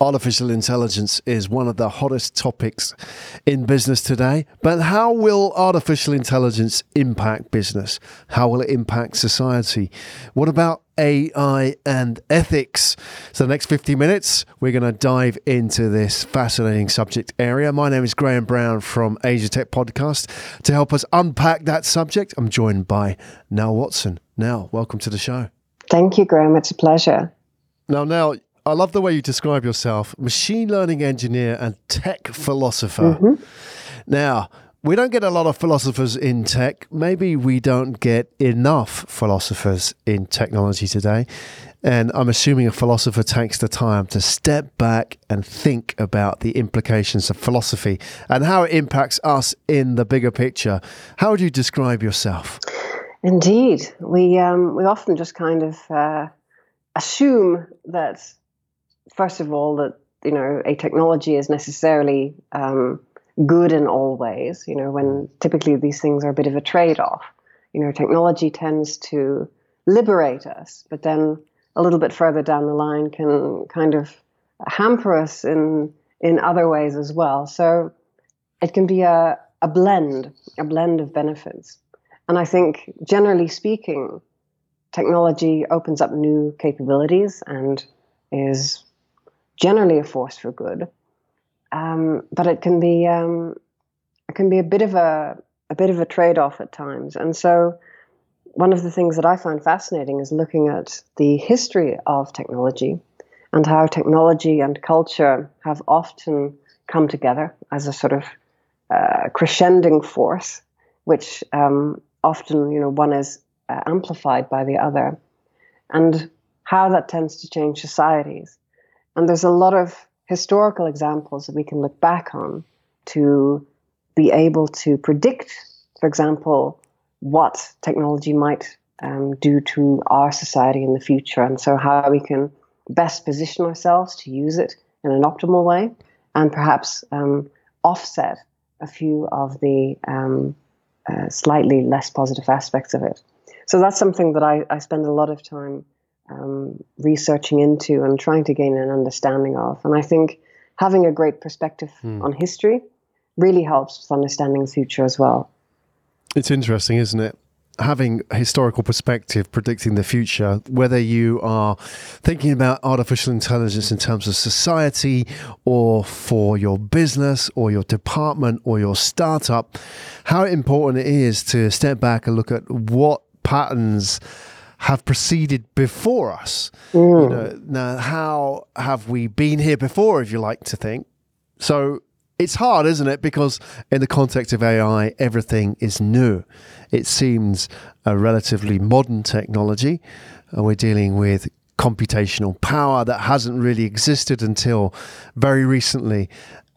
Artificial intelligence is one of the hottest topics in business today. But how will artificial intelligence impact business? How will it impact society? What about AI and ethics? So, the next 50 minutes, we're going to dive into this fascinating subject area. My name is Graham Brown from Asia Tech Podcast. To help us unpack that subject, I'm joined by Nell Watson. Nell, welcome to the show. Thank you, Graham. It's a pleasure. Now, Nell, I love the way you describe yourself machine learning engineer and tech philosopher. Mm-hmm. Now, we don't get a lot of philosophers in tech. Maybe we don't get enough philosophers in technology today. And I'm assuming a philosopher takes the time to step back and think about the implications of philosophy and how it impacts us in the bigger picture. How would you describe yourself? Indeed, we um, we often just kind of uh, assume that first of all, that you know a technology is necessarily um, good in all ways. You know, when typically these things are a bit of a trade-off. You know, technology tends to liberate us, but then a little bit further down the line can kind of hamper us in in other ways as well. So it can be a, a blend, a blend of benefits. And I think generally speaking, technology opens up new capabilities and is generally a force for good. Um, but it can be um, it can be a bit of a a bit of a trade off at times. And so, one of the things that I find fascinating is looking at the history of technology and how technology and culture have often come together as a sort of uh, crescending force, which um, often you know one is uh, amplified by the other, and how that tends to change societies. And there's a lot of historical examples that we can look back on to be able to predict, for example, what technology might um, do to our society in the future. And so, how we can best position ourselves to use it in an optimal way and perhaps um, offset a few of the um, uh, slightly less positive aspects of it. So, that's something that I, I spend a lot of time um, researching into and trying to gain an understanding of. And I think having a great perspective mm. on history really helps with understanding the future as well. It's interesting, isn't it? Having a historical perspective predicting the future, whether you are thinking about artificial intelligence in terms of society or for your business or your department or your startup, how important it is to step back and look at what patterns have proceeded before us. Mm. You know, now how have we been here before, if you like to think? So it's hard, isn't it? Because in the context of AI, everything is new. It seems a relatively modern technology, and we're dealing with computational power that hasn't really existed until very recently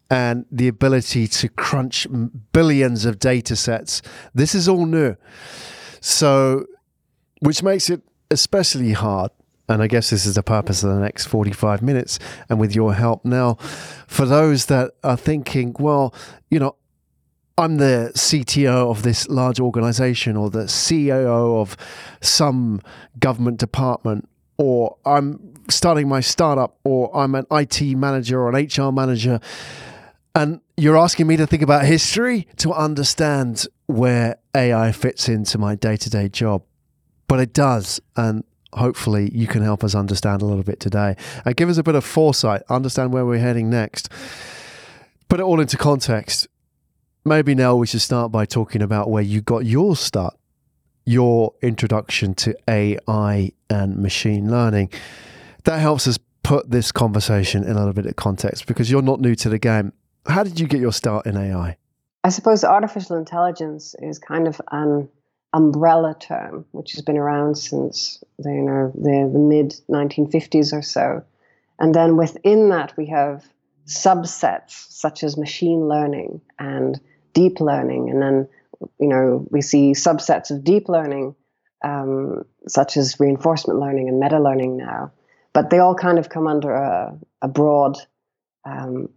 and the ability to crunch billions of data sets. This is all new. So which makes it especially hard. And I guess this is the purpose of the next 45 minutes. And with your help now, for those that are thinking, well, you know, I'm the CTO of this large organization or the CEO of some government department, or I'm starting my startup, or I'm an IT manager or an HR manager. And you're asking me to think about history to understand where AI fits into my day to day job but it does. And hopefully you can help us understand a little bit today and give us a bit of foresight, understand where we're heading next. Put it all into context. Maybe now we should start by talking about where you got your start, your introduction to AI and machine learning. That helps us put this conversation in a little bit of context because you're not new to the game. How did you get your start in AI? I suppose artificial intelligence is kind of an umbrella term, which has been around since the, you know the, the mid 1950s or so. And then within that, we have subsets such as machine learning and deep learning, and then you know we see subsets of deep learning um, such as reinforcement learning and meta learning now. But they all kind of come under a, a broad um,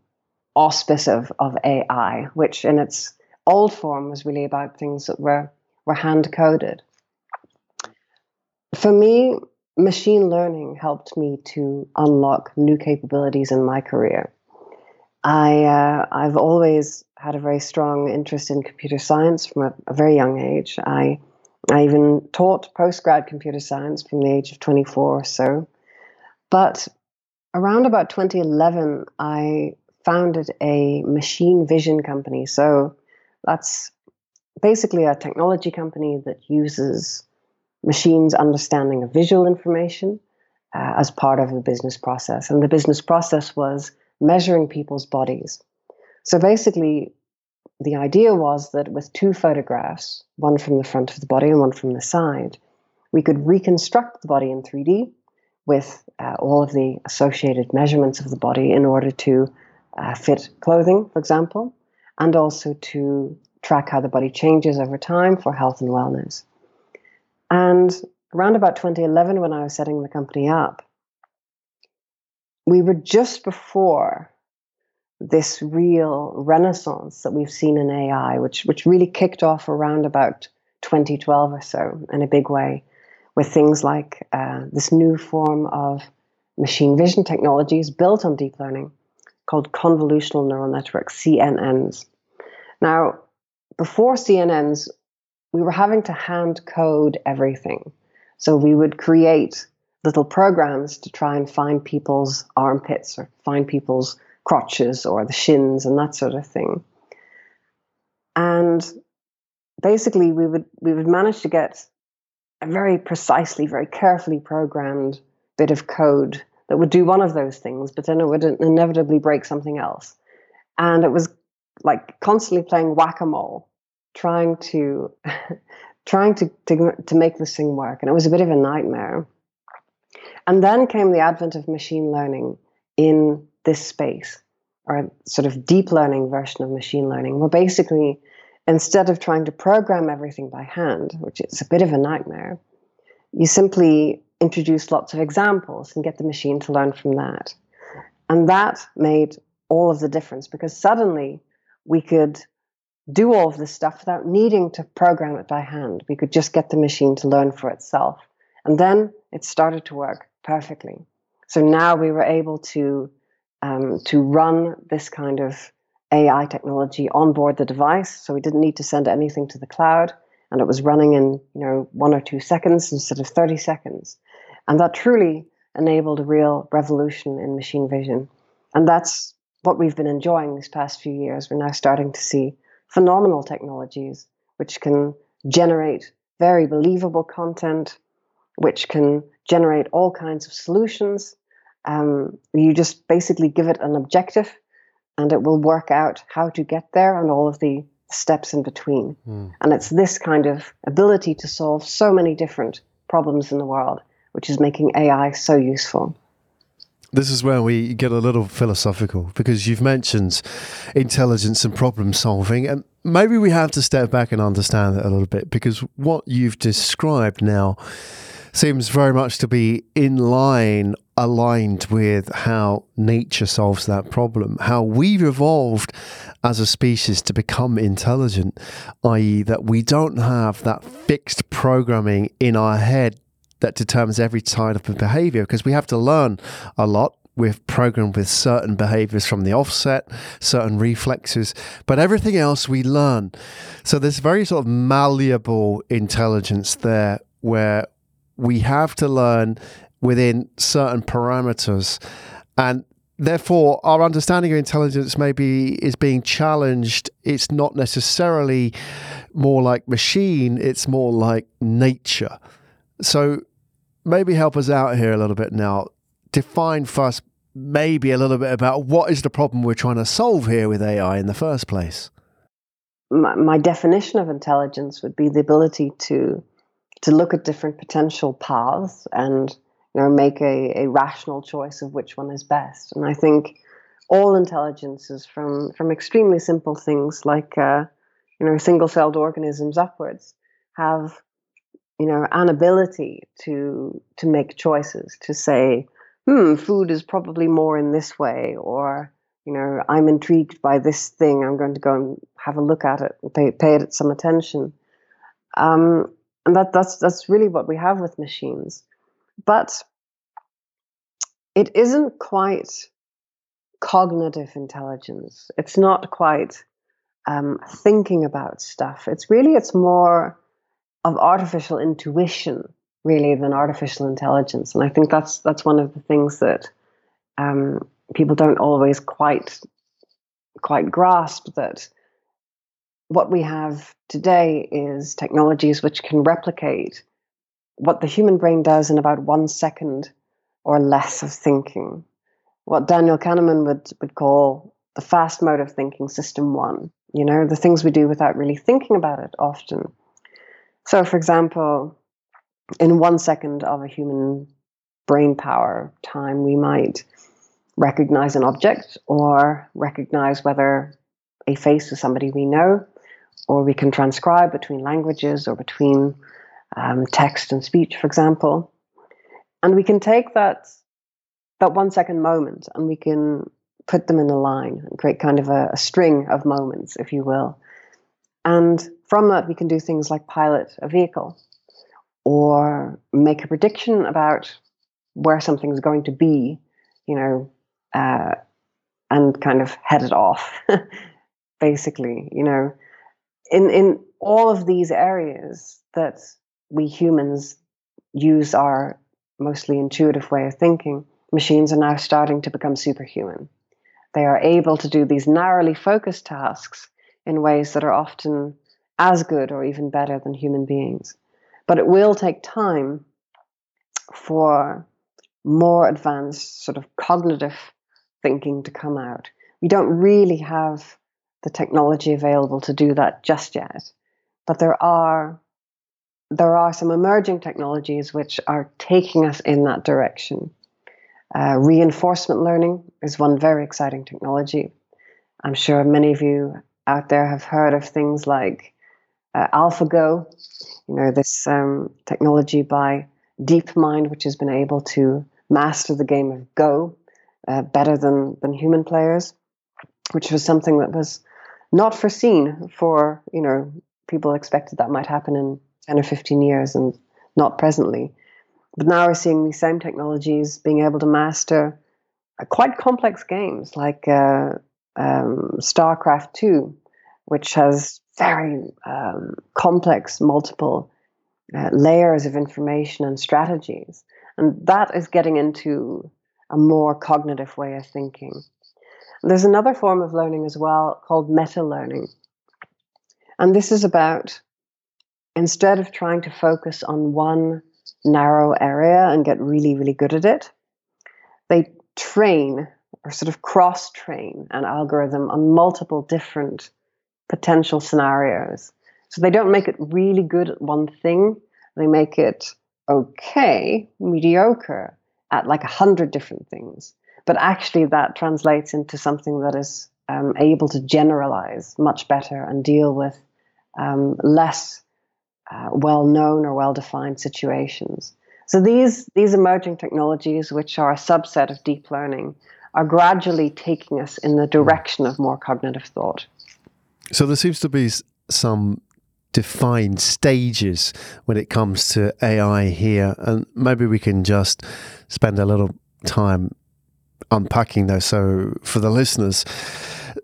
auspice of, of AI, which in its old form was really about things that were were hand coded. For me, machine learning helped me to unlock new capabilities in my career. I uh, I've always had a very strong interest in computer science from a, a very young age. I I even taught postgrad computer science from the age of 24 or so. But around about 2011, I founded a machine vision company. So that's basically a technology company that uses machines' understanding of visual information uh, as part of the business process. And the business process was measuring people's bodies. So basically, the idea was that with two photographs, one from the front of the body and one from the side, we could reconstruct the body in 3D with uh, all of the associated measurements of the body in order to uh, fit clothing, for example, and also to track how the body changes over time for health and wellness. And around about 2011, when I was setting the company up, we were just before this real renaissance that we've seen in AI, which which really kicked off around about 2012 or so in a big way, with things like uh, this new form of machine vision technologies built on deep learning called convolutional neural networks, CNNs. Now, before CNNs, we were having to hand code everything. So we would create little programs to try and find people's armpits or find people's crotches or the shins and that sort of thing. And basically we would we would manage to get a very precisely, very carefully programmed bit of code that would do one of those things, but then it would inevitably break something else. And it was like constantly playing whack-a-mole, trying to trying to, to to make this thing work. And it was a bit of a nightmare. And then came the advent of machine learning in this space, or sort of deep learning version of machine learning, where basically instead of trying to program everything by hand, which is a bit of a nightmare, you simply introduce lots of examples and get the machine to learn from that. And that made all of the difference because suddenly we could do all of this stuff without needing to program it by hand. We could just get the machine to learn for itself. And then it started to work perfectly. So now we were able to um, to run this kind of AI technology on board the device. So we didn't need to send anything to the cloud, and it was running in you know one or two seconds instead of thirty seconds, and that truly enabled a real revolution in machine vision. And that's what we've been enjoying these past few years. We're now starting to see phenomenal technologies which can generate very believable content, which can generate all kinds of solutions. Um, you just basically give it an objective and it will work out how to get there and all of the steps in between. Mm. And it's this kind of ability to solve so many different problems in the world, which is making AI so useful. This is where we get a little philosophical because you've mentioned intelligence and problem solving, and maybe we have to step back and understand it a little bit because what you've described now seems very much to be in line, aligned with how nature solves that problem, how we've evolved as a species to become intelligent, i.e., that we don't have that fixed programming in our head that determines every type of behavior because we have to learn a lot we're programmed with certain behaviors from the offset, certain reflexes, but everything else we learn. So there's very sort of malleable intelligence there where we have to learn within certain parameters. And therefore, our understanding of intelligence maybe is being challenged. It's not necessarily more like machine, it's more like nature. So, maybe help us out here a little bit now. Define first, maybe a little bit about what is the problem we're trying to solve here with AI in the first place. My, my definition of intelligence would be the ability to to look at different potential paths and you know make a, a rational choice of which one is best. And I think all intelligences, from from extremely simple things like uh, you know single-celled organisms upwards, have you know an ability to to make choices to say, hmm, food is probably more in this way, or you know I'm intrigued by this thing. I'm going to go and have a look at it and pay pay it some attention. Um, and that that's that's really what we have with machines. but it isn't quite cognitive intelligence. It's not quite um, thinking about stuff. It's really it's more of artificial intuition, really, than artificial intelligence. And I think that's that's one of the things that um, people don't always quite quite grasp that what we have today is technologies which can replicate what the human brain does in about one second or less of thinking. What Daniel Kahneman would, would call the fast mode of thinking, system one. You know, the things we do without really thinking about it often. So, for example, in one second of a human brain power time, we might recognize an object or recognize whether a face is somebody we know, or we can transcribe between languages or between um, text and speech, for example. And we can take that that one second moment and we can put them in a line and create kind of a, a string of moments, if you will. And from that, we can do things like pilot a vehicle or make a prediction about where something's going to be, you know, uh, and kind of head it off, basically, you know. In, in all of these areas that we humans use our mostly intuitive way of thinking, machines are now starting to become superhuman. They are able to do these narrowly focused tasks in ways that are often as good or even better than human beings. But it will take time for more advanced sort of cognitive thinking to come out. We don't really have the technology available to do that just yet. But there are there are some emerging technologies which are taking us in that direction. Uh, reinforcement learning is one very exciting technology. I'm sure many of you out there have heard of things like uh, AlphaGo, you know, this um, technology by DeepMind, which has been able to master the game of Go uh, better than, than human players, which was something that was not foreseen for, you know, people expected that might happen in 10 or 15 years and not presently. But now we're seeing these same technologies being able to master uh, quite complex games like uh, um, StarCraft 2, which has very um, complex, multiple uh, layers of information and strategies. And that is getting into a more cognitive way of thinking. There's another form of learning as well called meta learning. And this is about instead of trying to focus on one narrow area and get really, really good at it, they train or sort of cross train an algorithm on multiple different potential scenarios. So they don't make it really good at one thing, they make it okay, mediocre at like a hundred different things. But actually, that translates into something that is um, able to generalize much better and deal with um, less uh, well known or well defined situations. So these these emerging technologies, which are a subset of deep learning, are gradually taking us in the direction of more cognitive thought. So there seems to be some defined stages when it comes to AI here, and maybe we can just spend a little time unpacking those. So for the listeners,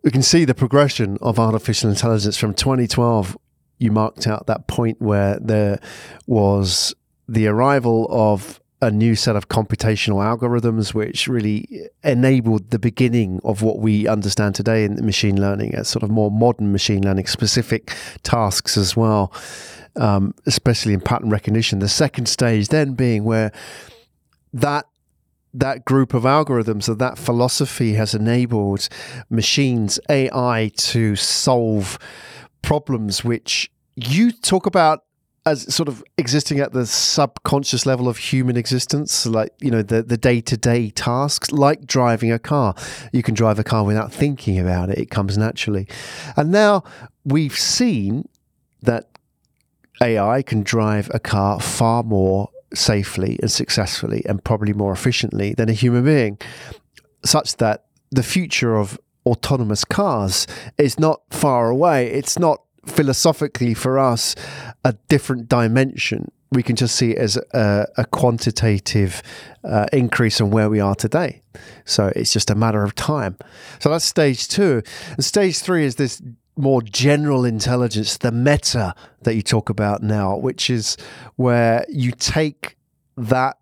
we can see the progression of artificial intelligence from 2012 you marked out that point where there was the arrival of a new set of computational algorithms which really enabled the beginning of what we understand today in machine learning as sort of more modern machine learning specific tasks as well um, especially in pattern recognition. The second stage then being where that that group of algorithms or that philosophy has enabled machines ai to solve problems which you talk about as sort of existing at the subconscious level of human existence, like you know the the day to day tasks, like driving a car. You can drive a car without thinking about it; it comes naturally. And now we've seen that AI can drive a car far more safely and successfully, and probably more efficiently than a human being, such that the future of autonomous cars is not far away. It's not philosophically for us a different dimension we can just see it as a, a quantitative uh, increase on where we are today. So it's just a matter of time. So that's stage two. And stage three is this more general intelligence, the meta that you talk about now, which is where you take that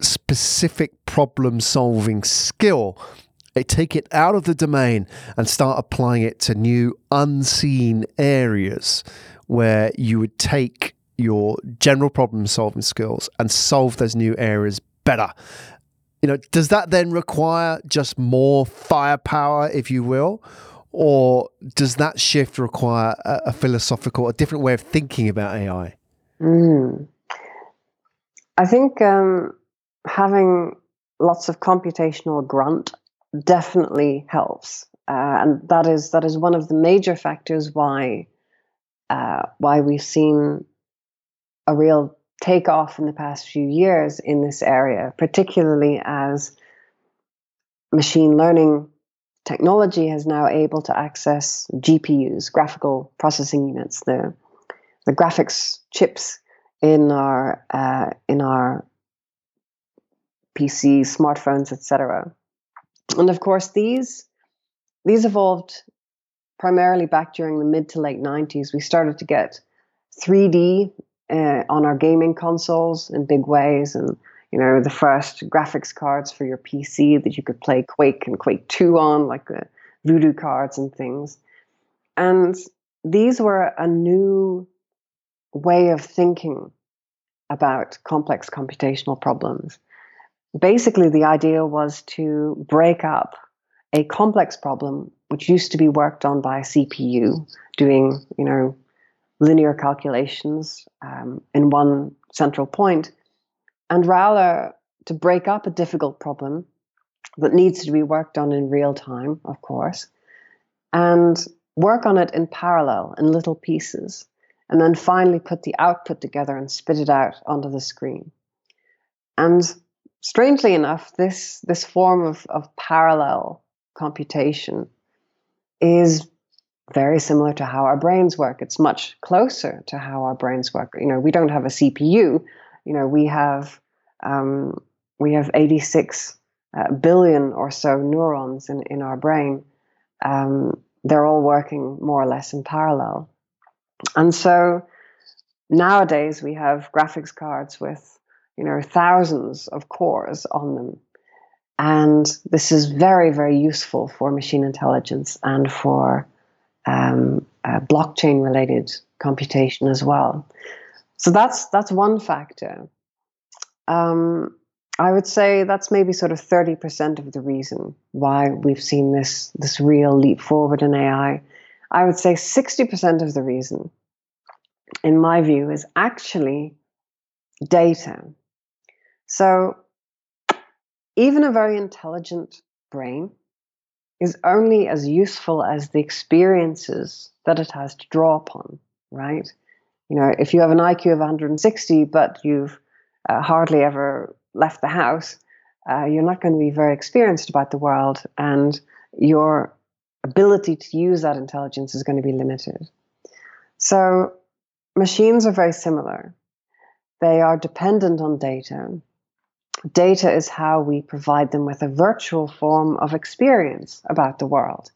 specific problem solving skill they take it out of the domain and start applying it to new unseen areas where you would take your general problem solving skills and solve those new areas better. You know, does that then require just more firepower, if you will? Or does that shift require a, a philosophical, a different way of thinking about AI? Mm. I think um, having lots of computational grunt definitely helps, uh, and that is that is one of the major factors why uh, why we've seen a real takeoff in the past few years in this area, particularly as machine learning technology has now able to access GPUs, graphical processing units, the the graphics chips in our uh, in our PCs, smartphones, etc. And of course, these these evolved primarily back during the mid to late 90s. We started to get 3D uh, on our gaming consoles in big ways, and you know the first graphics cards for your PC that you could play Quake and Quake 2 on, like the Voodoo cards and things. And these were a new way of thinking about complex computational problems basically the idea was to break up a complex problem which used to be worked on by a CPU doing, you know, linear calculations um, in one central point, and rather to break up a difficult problem that needs to be worked on in real time, of course, and work on it in parallel in little pieces, and then finally put the output together and spit it out onto the screen. And strangely enough, this this form of, of parallel computation is very similar to how our brains work. It's much closer to how our brains work. You know, we don't have a CPU. You know, we have um, we have 86 uh, billion or so neurons in, in our brain. Um, they're all working more or less in parallel. And so nowadays we have graphics cards with you know, thousands of cores on them. And this is very, very useful for machine intelligence and for um, uh, blockchain related computation as well. So that's that's one factor. Um, I would say that's maybe sort of thirty percent of the reason why we've seen this this real leap forward in AI. I would say sixty percent of the reason, in my view, is actually data. So, even a very intelligent brain is only as useful as the experiences that it has to draw upon, right? You know, if you have an IQ of 160, but you've uh, hardly ever left the house, uh, you're not going to be very experienced about the world, and your ability to use that intelligence is going to be limited. So, machines are very similar. They are dependent on data data is how we provide them with a virtual form of experience about the world.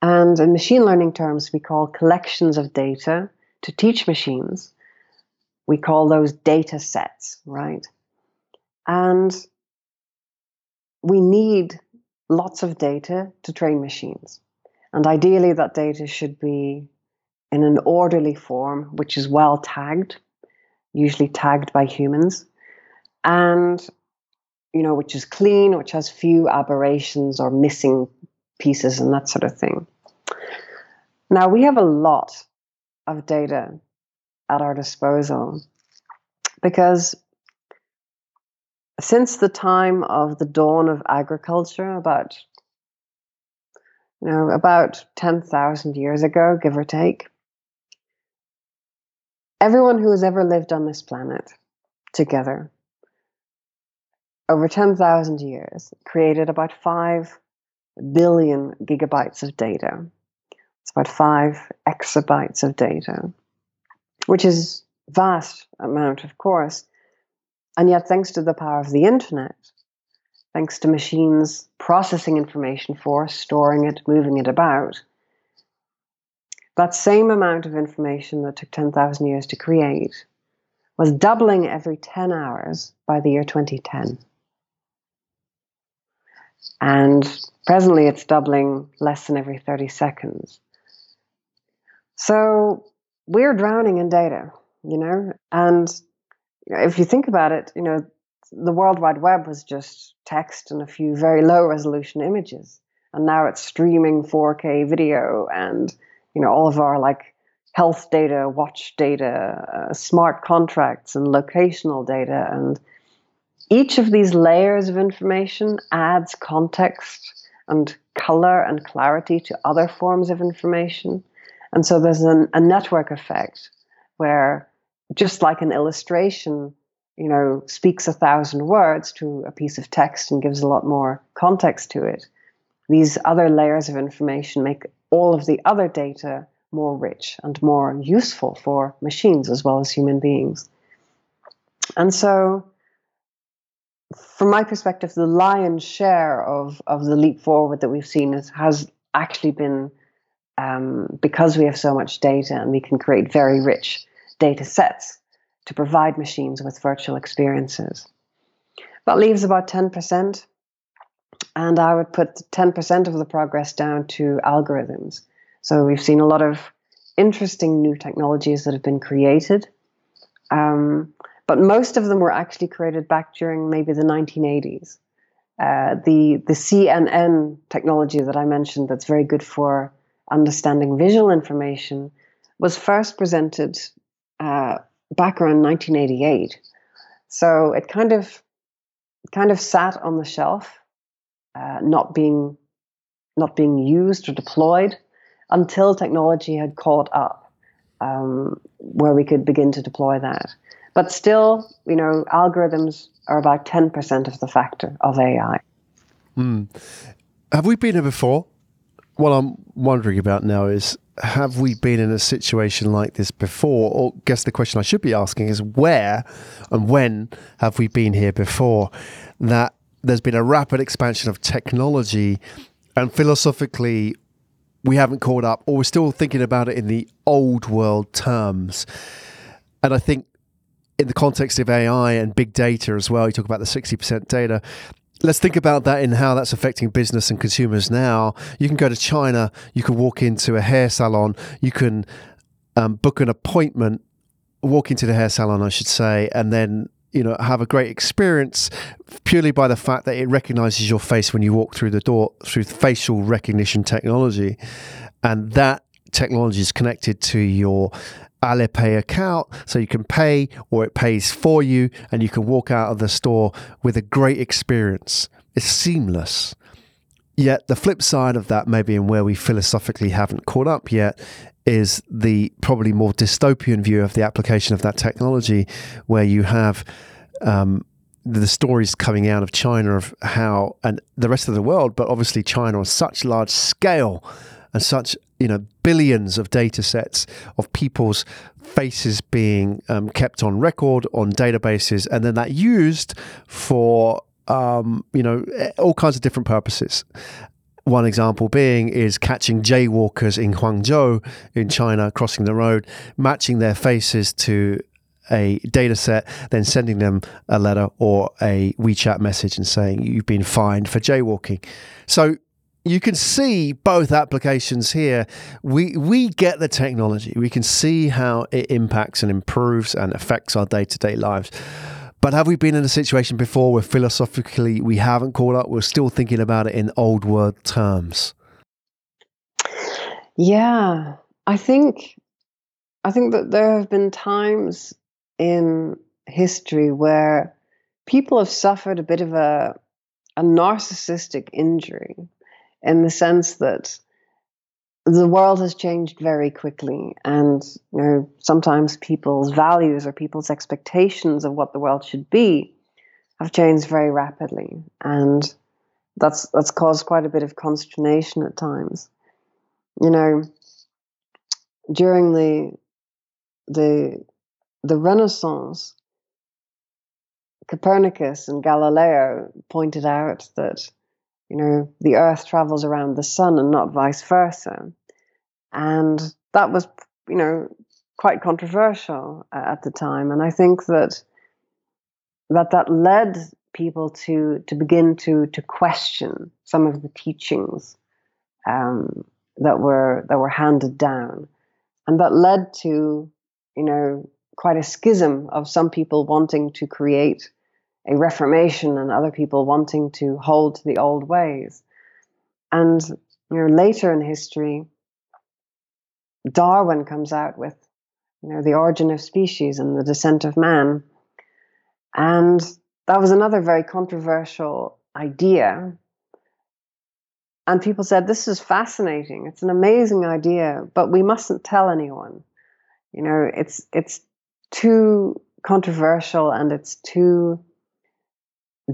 And in machine learning terms, we call collections of data to teach machines. We call those data sets, right? And we need lots of data to train machines. And ideally, that data should be in an orderly form, which is well tagged, usually tagged by humans and you know which is clean which has few aberrations or missing pieces and that sort of thing. Now we have a lot of data at our disposal because since the time of the dawn of agriculture about you know about 10,000 years ago give or take everyone who has ever lived on this planet together over 10,000 years, created about 5 billion gigabytes of data. It's about 5 exabytes of data, which is vast amount, of course. And yet, thanks to the power of the internet, thanks to machines processing information for us, storing it, moving it about, that same amount of information that took 10,000 years to create was doubling every 10 hours by the year 2010. And presently it's doubling less than every 30 seconds. So we're drowning in data, you know, and if you think about it, you know, the World Wide Web was just text and a few very low resolution images. And now it's streaming 4K video and, you know, all of our like health data, watch data, uh, smart contracts, and locational data. And each of these layers of information adds context and color and clarity to other forms of information. And so there's an, a network effect where, just like an illustration, you know, speaks a thousand words to a piece of text and gives a lot more context to it. These other layers of information make all of the other data more rich and more useful for machines as well as human beings. And so, from my perspective, the lion's share of, of the leap forward that we've seen is, has actually been um, because we have so much data and we can create very rich data sets to provide machines with virtual experiences. That leaves about 10%. And I would put 10% of the progress down to algorithms. So we've seen a lot of interesting new technologies that have been created. Um, but most of them were actually created back during maybe the 1980s. Uh, the the CNN technology that I mentioned, that's very good for understanding visual information, was first presented uh, back around 1988. So it kind of kind of sat on the shelf, uh, not being not being used or deployed until technology had caught up, um, where we could begin to deploy that. But still, you know, algorithms are about 10% of the factor of AI. Mm. Have we been here before? What I'm wondering about now is have we been in a situation like this before? Or guess the question I should be asking is where and when have we been here before? That there's been a rapid expansion of technology and philosophically we haven't caught up or we're still thinking about it in the old world terms. And I think in the context of AI and big data as well, you talk about the 60% data. Let's think about that in how that's affecting business and consumers now. You can go to China, you can walk into a hair salon, you can um, book an appointment, walk into the hair salon, I should say, and then you know have a great experience purely by the fact that it recognizes your face when you walk through the door through facial recognition technology and that technology is connected to your Alipay account so you can pay or it pays for you and you can walk out of the store with a great experience. It's seamless. Yet the flip side of that maybe and where we philosophically haven't caught up yet is the probably more dystopian view of the application of that technology, where you have um, the stories coming out of China of how and the rest of the world, but obviously China on such large scale and such you know billions of data sets of people's faces being um, kept on record on databases, and then that used for um, you know all kinds of different purposes. One example being is catching jaywalkers in Guangzhou in China crossing the road, matching their faces to a data set, then sending them a letter or a WeChat message and saying you've been fined for jaywalking. So you can see both applications here. We we get the technology. We can see how it impacts and improves and affects our day-to-day lives. But have we been in a situation before where philosophically we haven't caught up? We're still thinking about it in old world terms. Yeah, I think I think that there have been times in history where people have suffered a bit of a a narcissistic injury in the sense that the world has changed very quickly and you know sometimes people's values or people's expectations of what the world should be have changed very rapidly. And that's that's caused quite a bit of consternation at times. You know during the the the Renaissance, Copernicus and Galileo pointed out that, you know, the Earth travels around the sun and not vice versa. And that was, you know, quite controversial at the time. And I think that that that led people to to begin to to question some of the teachings um, that were that were handed down, and that led to you know quite a schism of some people wanting to create a reformation and other people wanting to hold to the old ways. And you know, later in history, Darwin comes out with you know the origin of species and the descent of man, and that was another very controversial idea. And people said, This is fascinating. It's an amazing idea, but we mustn't tell anyone. You know, it's it's too controversial and it's too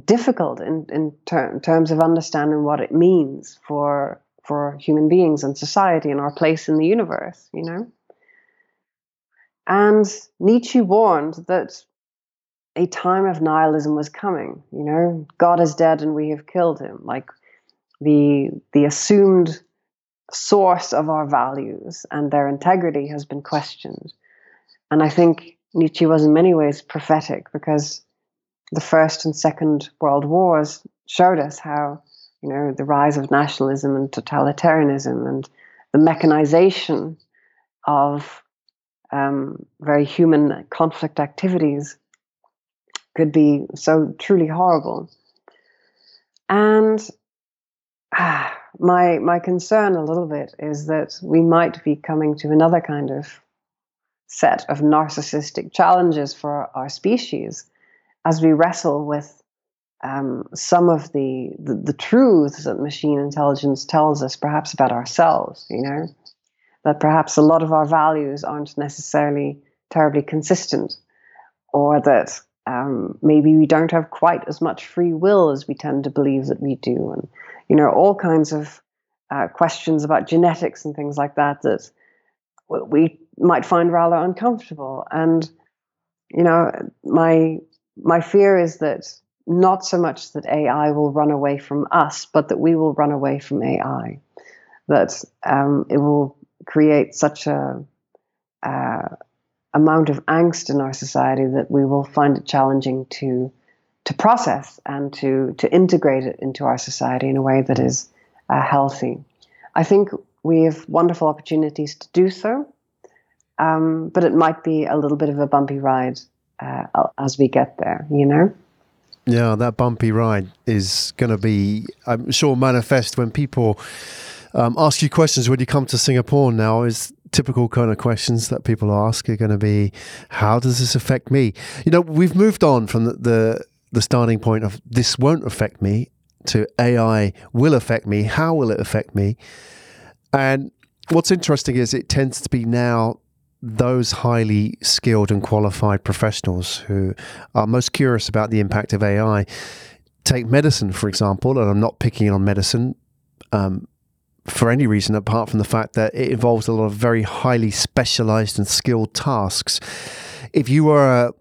difficult in, in ter- terms of understanding what it means for for human beings and society and our place in the universe, you know. And Nietzsche warned that a time of nihilism was coming, you know, God is dead and we have killed him. Like the the assumed source of our values and their integrity has been questioned. And I think Nietzsche was in many ways prophetic because the First and Second World Wars showed us how, you know, the rise of nationalism and totalitarianism and the mechanization of um, very human conflict activities could be so truly horrible. And ah, my my concern a little bit is that we might be coming to another kind of set of narcissistic challenges for our species as we wrestle with um, some of the, the, the truths that machine intelligence tells us, perhaps about ourselves. You know, that perhaps a lot of our values aren't necessarily terribly consistent, or that um, maybe we don't have quite as much free will as we tend to believe that we do, and you know, all kinds of uh, questions about genetics and things like that that we might find rather uncomfortable. And you know, my my fear is that not so much that AI will run away from us, but that we will run away from AI. That um, it will create such a uh, amount of angst in our society that we will find it challenging to to process and to to integrate it into our society in a way that is uh, healthy. I think we have wonderful opportunities to do so, um, but it might be a little bit of a bumpy ride uh, as we get there, you know? Yeah, that bumpy ride is going to be, I'm sure, manifest when people um, ask you questions when you come to Singapore now. Is typical kind of questions that people ask are going to be, how does this affect me? You know, we've moved on from the, the, the starting point of this won't affect me to AI will affect me. How will it affect me? And what's interesting is it tends to be now those highly skilled and qualified professionals who are most curious about the impact of AI. Take medicine, for example, and I'm not picking on medicine um, for any reason apart from the fact that it involves a lot of very highly specialized and skilled tasks. If you were a,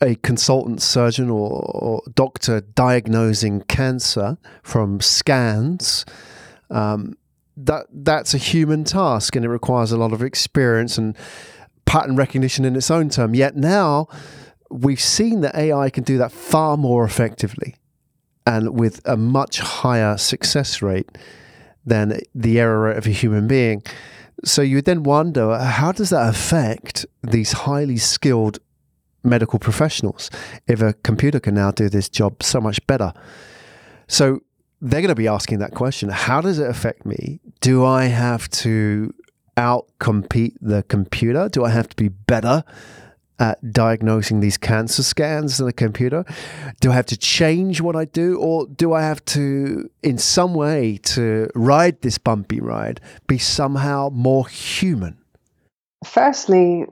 a consultant surgeon or, or, doctor diagnosing cancer from scans, um, that that's a human task and it requires a lot of experience and pattern recognition in its own term. Yet now we've seen that AI can do that far more effectively and with a much higher success rate than the error rate of a human being. So you would then wonder how does that affect these highly skilled medical professionals if a computer can now do this job so much better? So they're going to be asking that question How does it affect me? Do I have to outcompete the computer? Do I have to be better at diagnosing these cancer scans than the computer? Do I have to change what I do? Or do I have to, in some way, to ride this bumpy ride, be somehow more human? Firstly,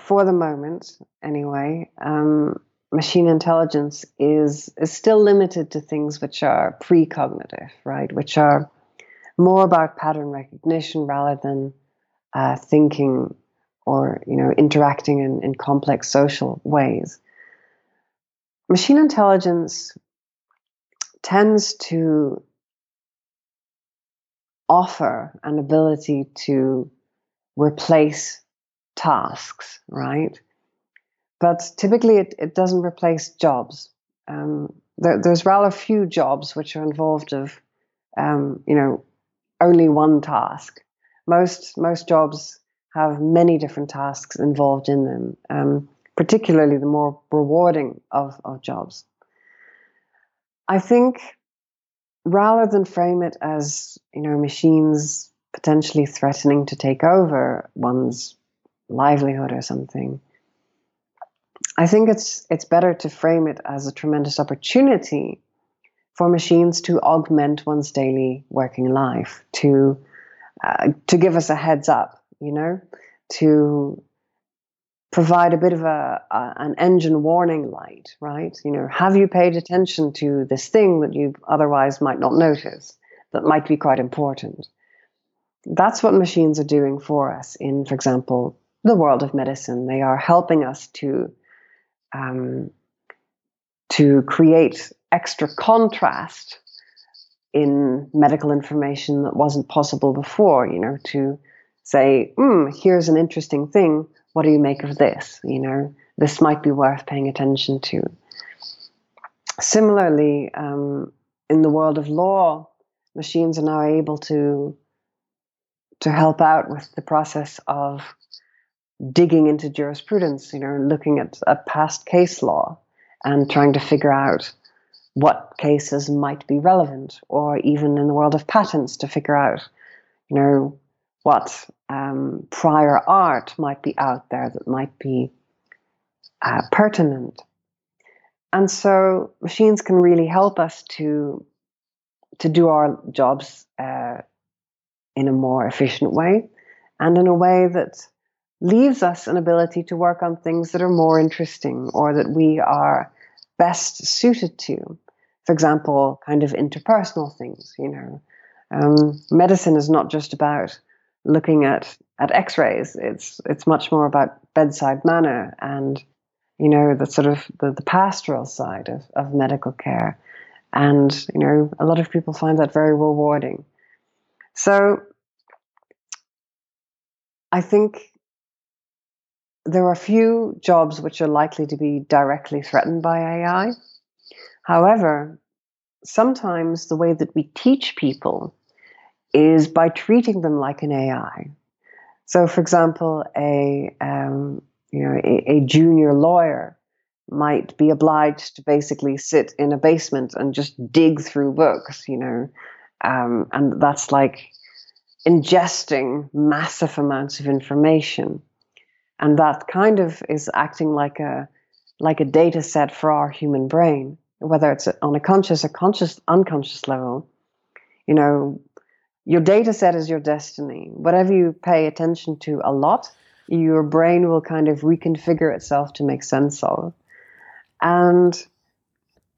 for the moment, anyway, um, machine intelligence is is still limited to things which are precognitive, right? Which are more about pattern recognition rather than uh, thinking or you know interacting in, in complex social ways. Machine intelligence tends to offer an ability to replace tasks, right? But typically, it, it doesn't replace jobs. Um, there, there's rather few jobs which are involved of, um, you know, only one task. Most most jobs have many different tasks involved in them, um, particularly the more rewarding of, of jobs. I think rather than frame it as, you know, machines potentially threatening to take over one's livelihood or something, I think it's it's better to frame it as a tremendous opportunity for machines to augment one's daily working life, to uh, to give us a heads up you know, to provide a bit of a, a, an engine warning light, right? You know, have you paid attention to this thing that you otherwise might not notice that might be quite important? That's what machines are doing for us in, for example, the world of medicine. They are helping us to um, to create extra contrast in medical information that wasn't possible before. You know, to say, hmm, here's an interesting thing. What do you make of this? You know, this might be worth paying attention to. Similarly, um, in the world of law, machines are now able to to help out with the process of digging into jurisprudence. You know, looking at a past case law and trying to figure out what cases might be relevant, or even in the world of patents to figure out, you know, what um, prior art might be out there that might be uh, pertinent. And so machines can really help us to to do our jobs uh, in a more efficient way and in a way that leaves us an ability to work on things that are more interesting or that we are best suited to. For example, kind of interpersonal things, you know. Um, medicine is not just about looking at at X-rays. It's it's much more about bedside manner and you know the sort of the, the pastoral side of, of medical care, and you know a lot of people find that very rewarding. So I think there are few jobs which are likely to be directly threatened by AI. However, sometimes the way that we teach people is by treating them like an AI. So, for example, a um, you know a, a, junior lawyer might be obliged to basically sit in a basement and just dig through books, you know, um, and that's like ingesting massive amounts of information, and that kind of is acting like a like a data set for our human brain, whether it's on a conscious or conscious unconscious level. You know, your data set is your destiny. Whatever you pay attention to a lot, your brain will kind of reconfigure itself to make sense of. And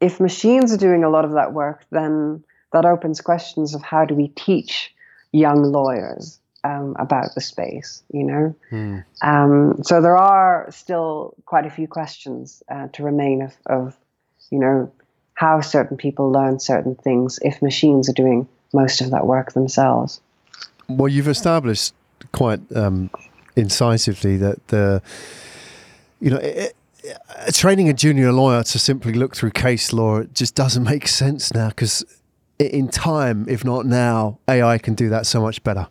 if machines are doing a lot of that work, then that opens questions of how do we teach young lawyers um, about the space, you know? Hmm. Um, so there are still quite a few questions uh, to remain of, of, you know, how certain people learn certain things if machines are doing most of that work themselves. Well, you've established quite um, incisively that the, you know, it, it, training a junior lawyer to simply look through case law just doesn't make sense now because in time, if not now, AI can do that so much better.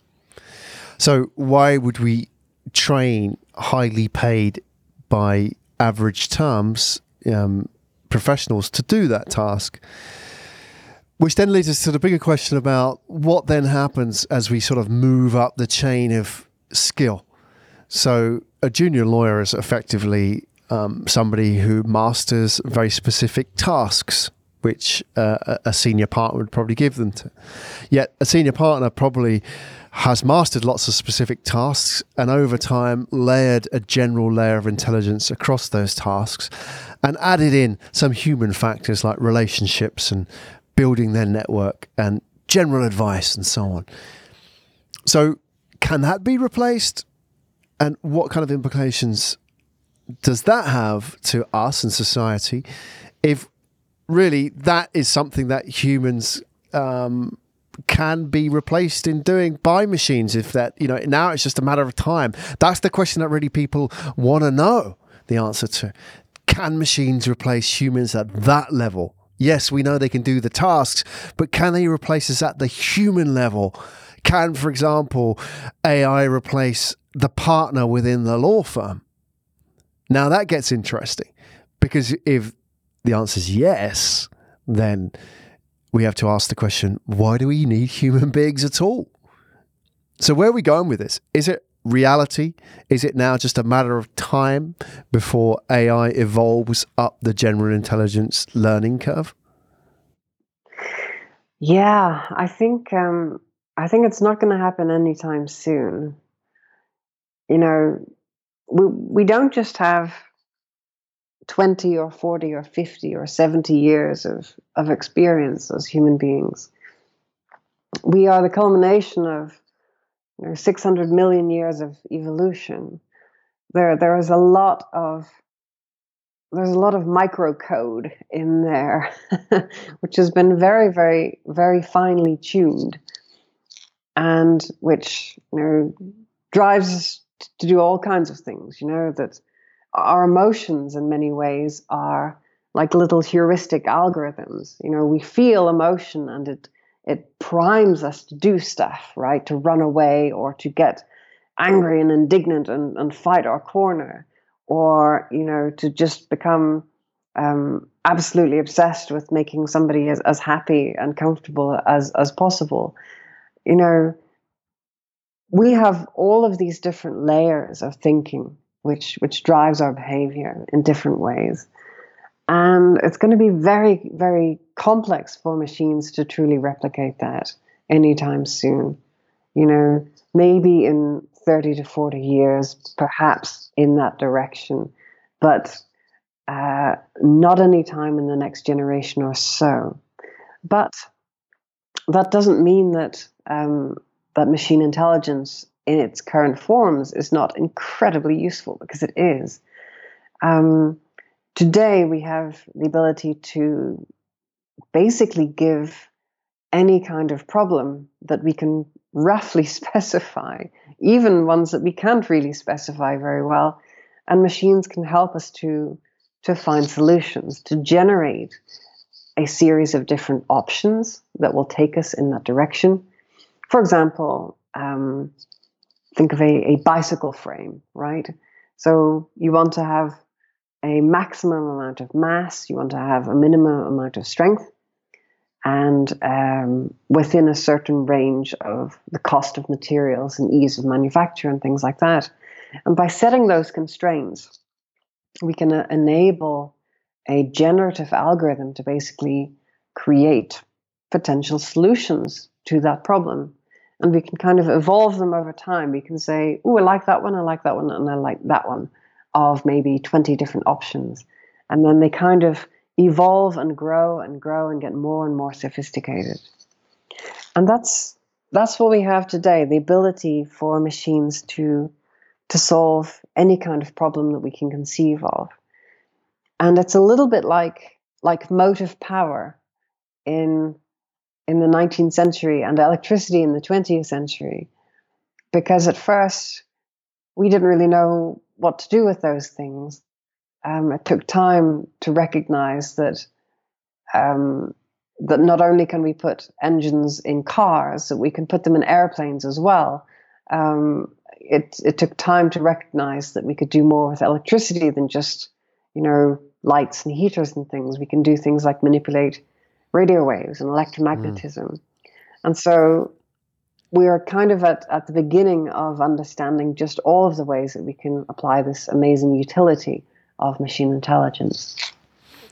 So why would we train highly paid by average terms um, professionals to do that task? Which then leads us to the bigger question about what then happens as we sort of move up the chain of skill. So, a junior lawyer is effectively um, somebody who masters very specific tasks, which uh, a senior partner would probably give them to. Yet, a senior partner probably has mastered lots of specific tasks and over time layered a general layer of intelligence across those tasks and added in some human factors like relationships and building their network and general advice and so on. So, can that be replaced? And what kind of implications does that have to us and society if really that is something that humans um, can be replaced in doing by machines if that you know now it's just a matter of time. That's the question that really people want to know the answer to. Can machines replace humans at that level? Yes we know they can do the tasks but can they replace us at the human level? Can for example ai replace the partner within the law firm? Now that gets interesting because if the answer is yes then we have to ask the question why do we need human beings at all? So, where are we going with this? Is it reality? Is it now just a matter of time before AI evolves up the general intelligence learning curve? Yeah, I think um, I think it's not going to happen anytime soon. You know, we we don't just have 20 or 40 or 50 or 70 years of, of experience as human beings. We are the culmination of you know, 600 million years of evolution. There, there is a lot of there's a lot of microcode in there, which has been very, very, very finely tuned, and which you know drives us to do all kinds of things. You know that our emotions in many ways are like little heuristic algorithms. You know, we feel emotion and it it primes us to do stuff, right? To run away or to get angry and indignant and, and fight our corner, or you know, to just become um, absolutely obsessed with making somebody as, as happy and comfortable as as possible. You know, we have all of these different layers of thinking which which drives our behavior in different ways. And it's going to be very, very complex for machines to truly replicate that anytime soon. You know, maybe in 30 to 40 years, perhaps in that direction, but uh, not any time in the next generation or so. But that doesn't mean that um, that machine intelligence in its current forms is not incredibly useful because it is. Um, today, we have the ability to basically give any kind of problem that we can roughly specify, even ones that we can't really specify very well. And machines can help us to, to find solutions, to generate a series of different options that will take us in that direction. For example, um, think of a, a bicycle frame, right? So you want to have a maximum amount of mass, you want to have a minimum amount of strength, and um, within a certain range of the cost of materials and ease of manufacture and things like that. And by setting those constraints, we can uh, enable a generative algorithm to basically create potential solutions to that problem and we can kind of evolve them over time. We can say, "Oh, I like that one, I like that one, and I like that one," of maybe twenty different options, and then they kind of evolve and grow and grow and get more and more sophisticated. And that's that's what we have today: the ability for machines to to solve any kind of problem that we can conceive of. And it's a little bit like like motive power in in the 19th century and electricity in the 20th century. Because at first, we didn't really know what to do with those things. Um, it took time to recognize that um, that not only can we put engines in cars, that we can put them in airplanes as well. Um, it it took time to recognize that we could do more with electricity than just you know lights and heaters and things. We can do things like manipulate radio waves and electromagnetism. Mm. And so we are kind of at, at the beginning of understanding just all of the ways that we can apply this amazing utility of machine intelligence.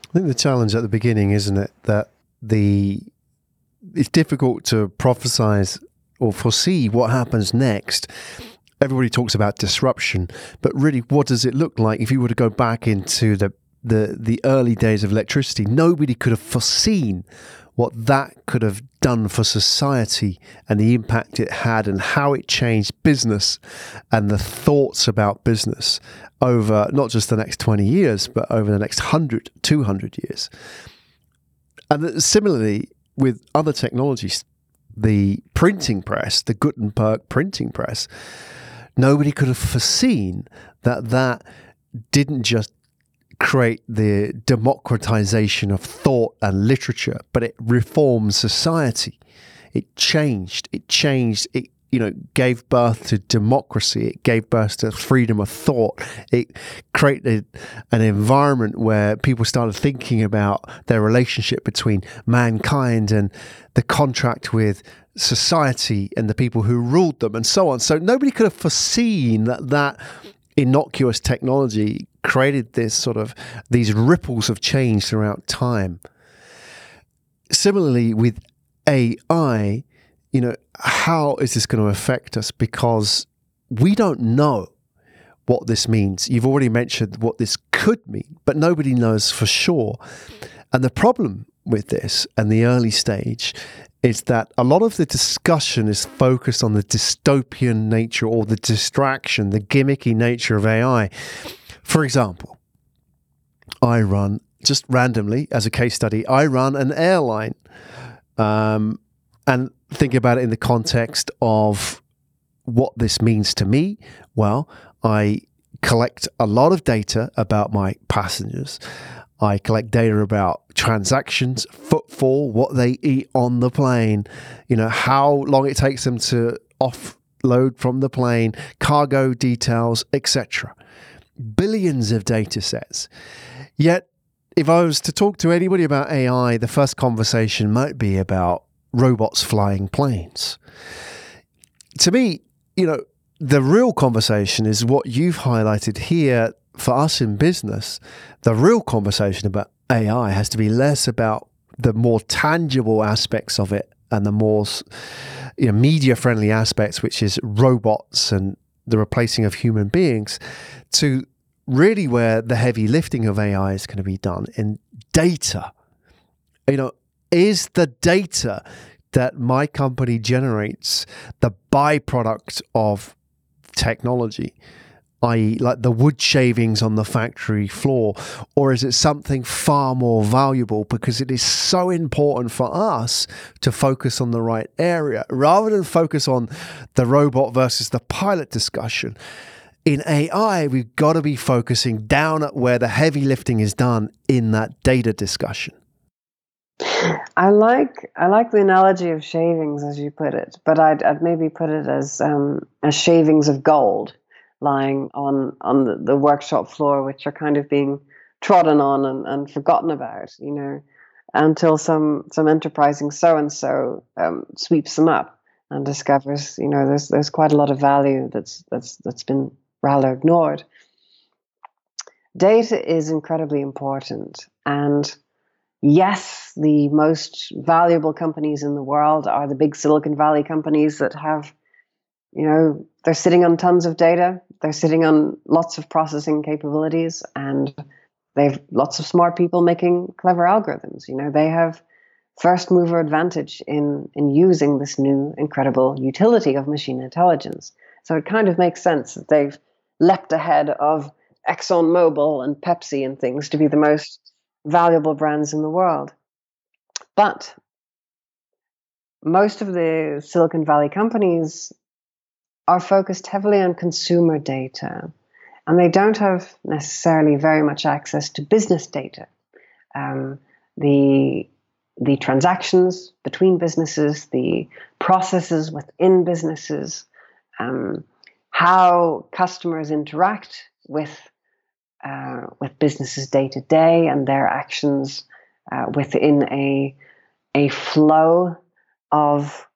I think the challenge at the beginning, isn't it, that the it's difficult to prophesize or foresee what happens next. Everybody talks about disruption, but really, what does it look like if you were to go back into the the the early days of electricity, nobody could have foreseen what that could have done for society and the impact it had and how it changed business and the thoughts about business over not just the next 20 years, but over the next 100, 200 years. And similarly, with other technologies, the printing press, the Gutenberg printing press, nobody could have foreseen that that didn't just create the democratization of thought and literature, but it reformed society. It changed. It changed. It you know gave birth to democracy. It gave birth to freedom of thought. It created an environment where people started thinking about their relationship between mankind and the contract with society and the people who ruled them and so on. So nobody could have foreseen that that innocuous technology created this sort of these ripples of change throughout time. Similarly, with AI, you know, how is this going to affect us? Because we don't know what this means. You've already mentioned what this could mean, but nobody knows for sure. And the problem with this and the early stage is that a lot of the discussion is focused on the dystopian nature or the distraction, the gimmicky nature of AI. For example, I run just randomly as a case study, I run an airline. Um, and think about it in the context of what this means to me. Well, I collect a lot of data about my passengers. I collect data about transactions, footfall, what they eat on the plane, you know, how long it takes them to offload from the plane, cargo details, etc. Billions of data sets. Yet, if I was to talk to anybody about AI, the first conversation might be about robots flying planes. To me, you know, the real conversation is what you've highlighted here for us in business, the real conversation about AI has to be less about the more tangible aspects of it and the more you know, media friendly aspects, which is robots and the replacing of human beings, to really where the heavy lifting of AI is going to be done in data. You know, is the data that my company generates the byproduct of technology? i.e., like the wood shavings on the factory floor? Or is it something far more valuable because it is so important for us to focus on the right area rather than focus on the robot versus the pilot discussion? In AI, we've got to be focusing down at where the heavy lifting is done in that data discussion. I like I like the analogy of shavings as you put it, but I'd, I'd maybe put it as um, as shavings of gold lying on on the, the workshop floor, which are kind of being trodden on and, and forgotten about, you know, until some some enterprising so and so sweeps them up and discovers, you know, there's there's quite a lot of value that's that's that's been rather ignored. Data is incredibly important, and yes, the most valuable companies in the world are the big Silicon Valley companies that have you know, they're sitting on tons of data, they're sitting on lots of processing capabilities, and they've lots of smart people making clever algorithms. You know, they have first mover advantage in in using this new incredible utility of machine intelligence. So it kind of makes sense that they've leapt ahead of ExxonMobil and Pepsi and things to be the most valuable brands in the world. But most of the Silicon Valley companies are focused heavily on consumer data, and they don't have necessarily very much access to business data. Um, the the transactions between businesses, the processes within businesses, um, how customers interact with uh, with businesses day to day, and their actions uh, within a a flow of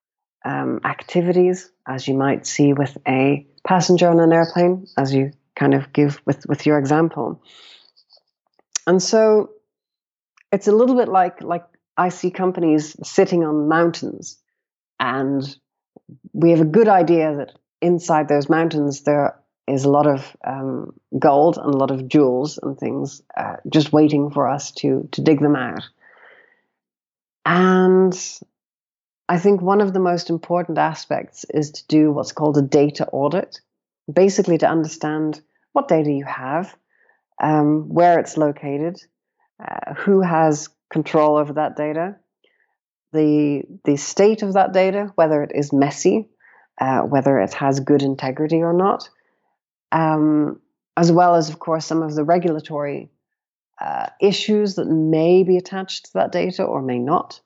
um, activities, as you might see with a passenger on an airplane, as you kind of give with, with your example. And so it's a little bit like like I see companies sitting on mountains, and we have a good idea that inside those mountains there is a lot of um, gold and a lot of jewels and things uh, just waiting for us to to dig them out. And I think one of the most important aspects is to do what's called a data audit, basically to understand what data you have, um, where it's located, uh, who has control over that data, the the state of that data, whether it is messy, uh, whether it has good integrity or not, um, as well as, of course, some of the regulatory uh, issues that may be attached to that data or may not,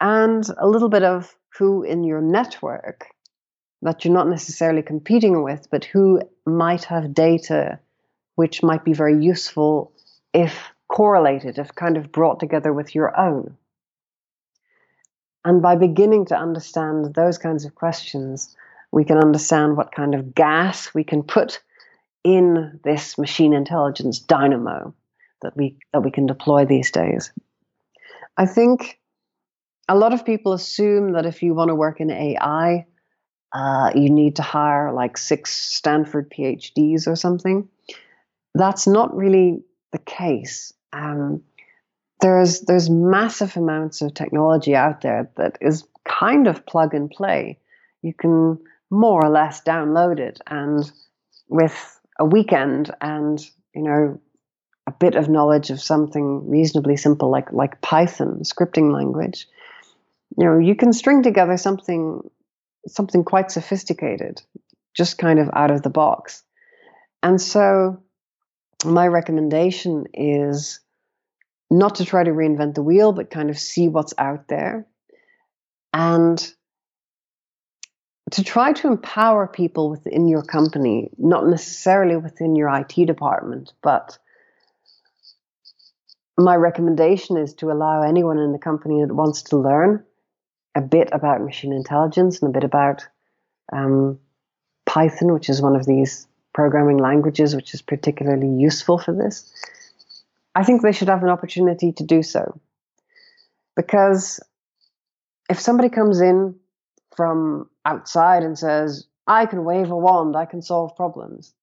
and a little bit of who in your network that you're not necessarily competing with, but who might have data which might be very useful if correlated, if kind of brought together with your own. And by beginning to understand those kinds of questions, we can understand what kind of gas we can put in this machine intelligence dynamo that we that we can deploy these days. I think a lot of people assume that if you want to work in AI, uh, you need to hire like six Stanford PhDs or something. That's not really the case. Um, there's there's massive amounts of technology out there that is kind of plug and play. You can more or less download it, and with a weekend and you know a bit of knowledge of something reasonably simple like like Python scripting language, you know you can string together something something quite sophisticated, just kind of out of the box. And so my recommendation is not to try to reinvent the wheel, but kind of see what's out there. And to try to empower people within your company, not necessarily within your IT department, but my recommendation is to allow anyone in the company that wants to learn a bit about machine intelligence and a bit about um, Python, which is one of these programming languages which is particularly useful for this, I think they should have an opportunity to do so. Because if somebody comes in from outside and says, I can wave a wand, I can solve problems,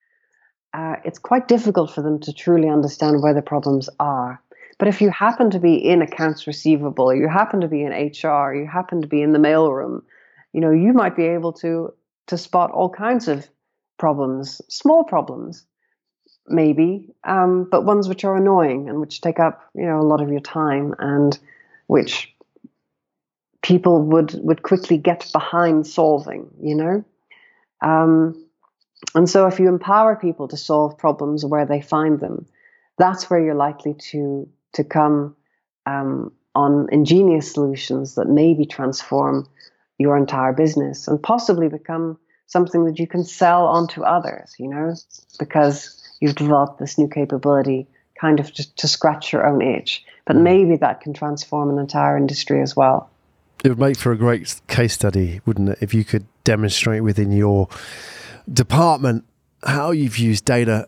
uh, it's quite difficult for them to truly understand where the problems are. But if you happen to be in accounts receivable, you happen to be in HR, you happen to be in the mailroom, you know, you might be able to to spot all kinds of problems, small problems, maybe, um, but ones which are annoying and which take up you know a lot of your time and which people would would quickly get behind solving. You know. Um, and so, if you empower people to solve problems where they find them, that's where you're likely to to come um, on ingenious solutions that maybe transform your entire business and possibly become something that you can sell onto others, you know, because you've developed this new capability kind of to, to scratch your own itch. But mm. maybe that can transform an entire industry as well. It would make for a great case study, wouldn't it, if you could demonstrate within your department how you've used data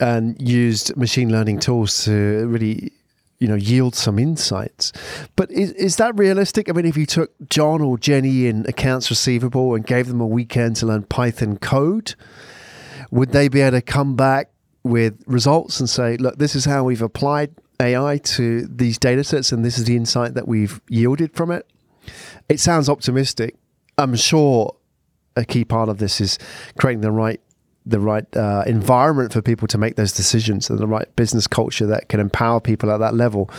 and used machine learning tools to really you know yield some insights but is, is that realistic i mean if you took john or jenny in accounts receivable and gave them a weekend to learn python code would they be able to come back with results and say look this is how we've applied ai to these data sets and this is the insight that we've yielded from it it sounds optimistic i'm sure a key part of this is creating the right the right uh, environment for people to make those decisions and the right business culture that can empower people at that level.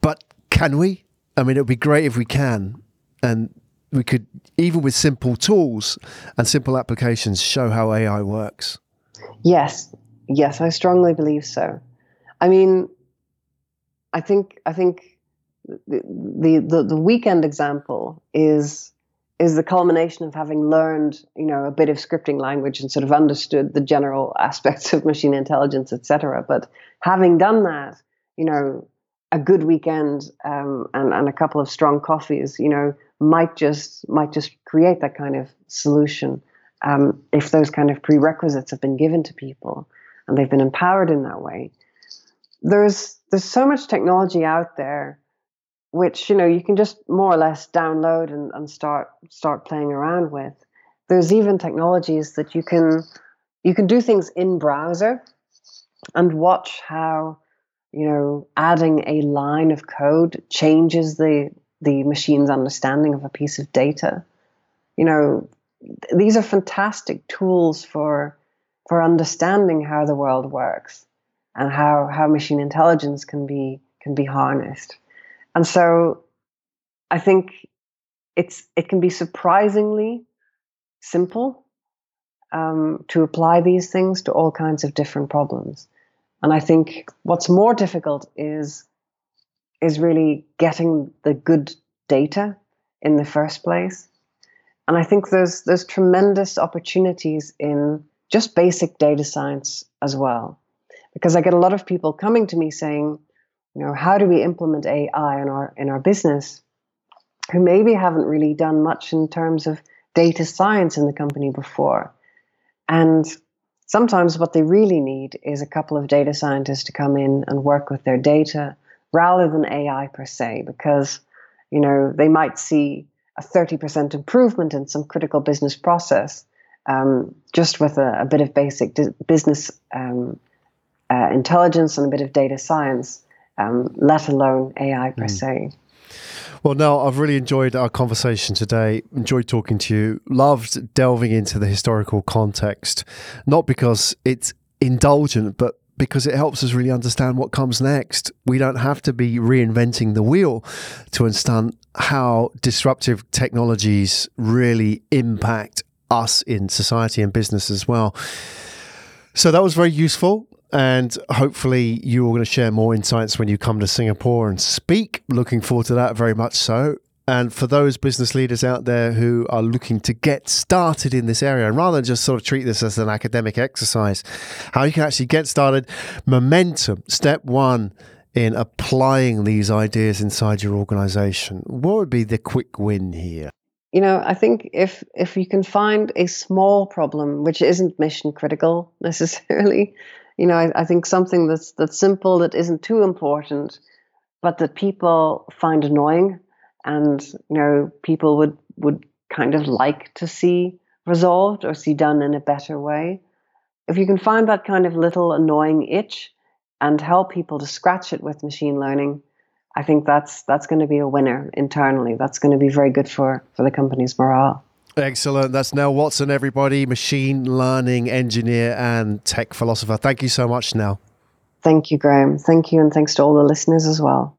But can we? I mean, it would be great if we can. And we could, even with simple tools and simple applications, show how AI works. Yes. Yes, I strongly believe so. I mean, I think, I think the, the, the, weekend example is is the culmination of having learned, you know, a bit of scripting language and sort of understood the general aspects of machine intelligence, etc. But having done that, you know, a good weekend um, and, and a couple of strong coffees, you know, might just might just create that kind of solution um, if those kind of prerequisites have been given to people and they've been empowered in that way. There's there's so much technology out there which you know you can just more or less download and, and start start playing around with. There's even technologies that you can you can do things in browser and watch how you know, adding a line of code changes the the machine's understanding of a piece of data. You know, these are fantastic tools for for understanding how the world works and how how machine intelligence can be can be harnessed. And so I think it's it can be surprisingly simple um, to apply these things to all kinds of different problems. And I think what's more difficult is is really getting the good data in the first place. And I think there's there's tremendous opportunities in just basic data science as well. Because I get a lot of people coming to me saying, you know, how do we implement AI in our in our business who maybe haven't really done much in terms of data science in the company before. And sometimes what they really need is a couple of data scientists to come in and work with their data rather than AI per se, because you know they might see a 30% improvement in some critical business process um, just with a, a, bit of basic business um, uh, intelligence and a bit of data science, um, let alone AI per mm. se. Well, now I've really enjoyed our conversation today. Enjoyed talking to you. Loved delving into the historical context, not because it's indulgent, but because it helps us really understand what comes next. We don't have to be reinventing the wheel to understand how disruptive technologies really impact us in society and business as well. So that was very useful. And hopefully, you're going to share more insights when you come to Singapore and speak. Looking forward to that very much so. And for those business leaders out there who are looking to get started in this area, and rather than just sort of treat this as an academic exercise, how you can actually get started, momentum, step one in applying these ideas inside your organization. What would be the quick win here? You know, I think if if you can find a small problem which isn't mission critical necessarily, you know, I, I think something that's that's simple, that isn't too important, but that people find annoying, and you know, people would would kind of like to see resolved or see done in a better way. If you can find that kind of little annoying itch and help people to scratch it with machine learning, I think that's that's going to be a winner internally. That's going to be very good for for the company's morale. Excellent. That's Nell Watson, everybody, machine learning engineer and tech philosopher. Thank you so much, Nell. Thank you, Graham. Thank you, and thanks to all the listeners as well.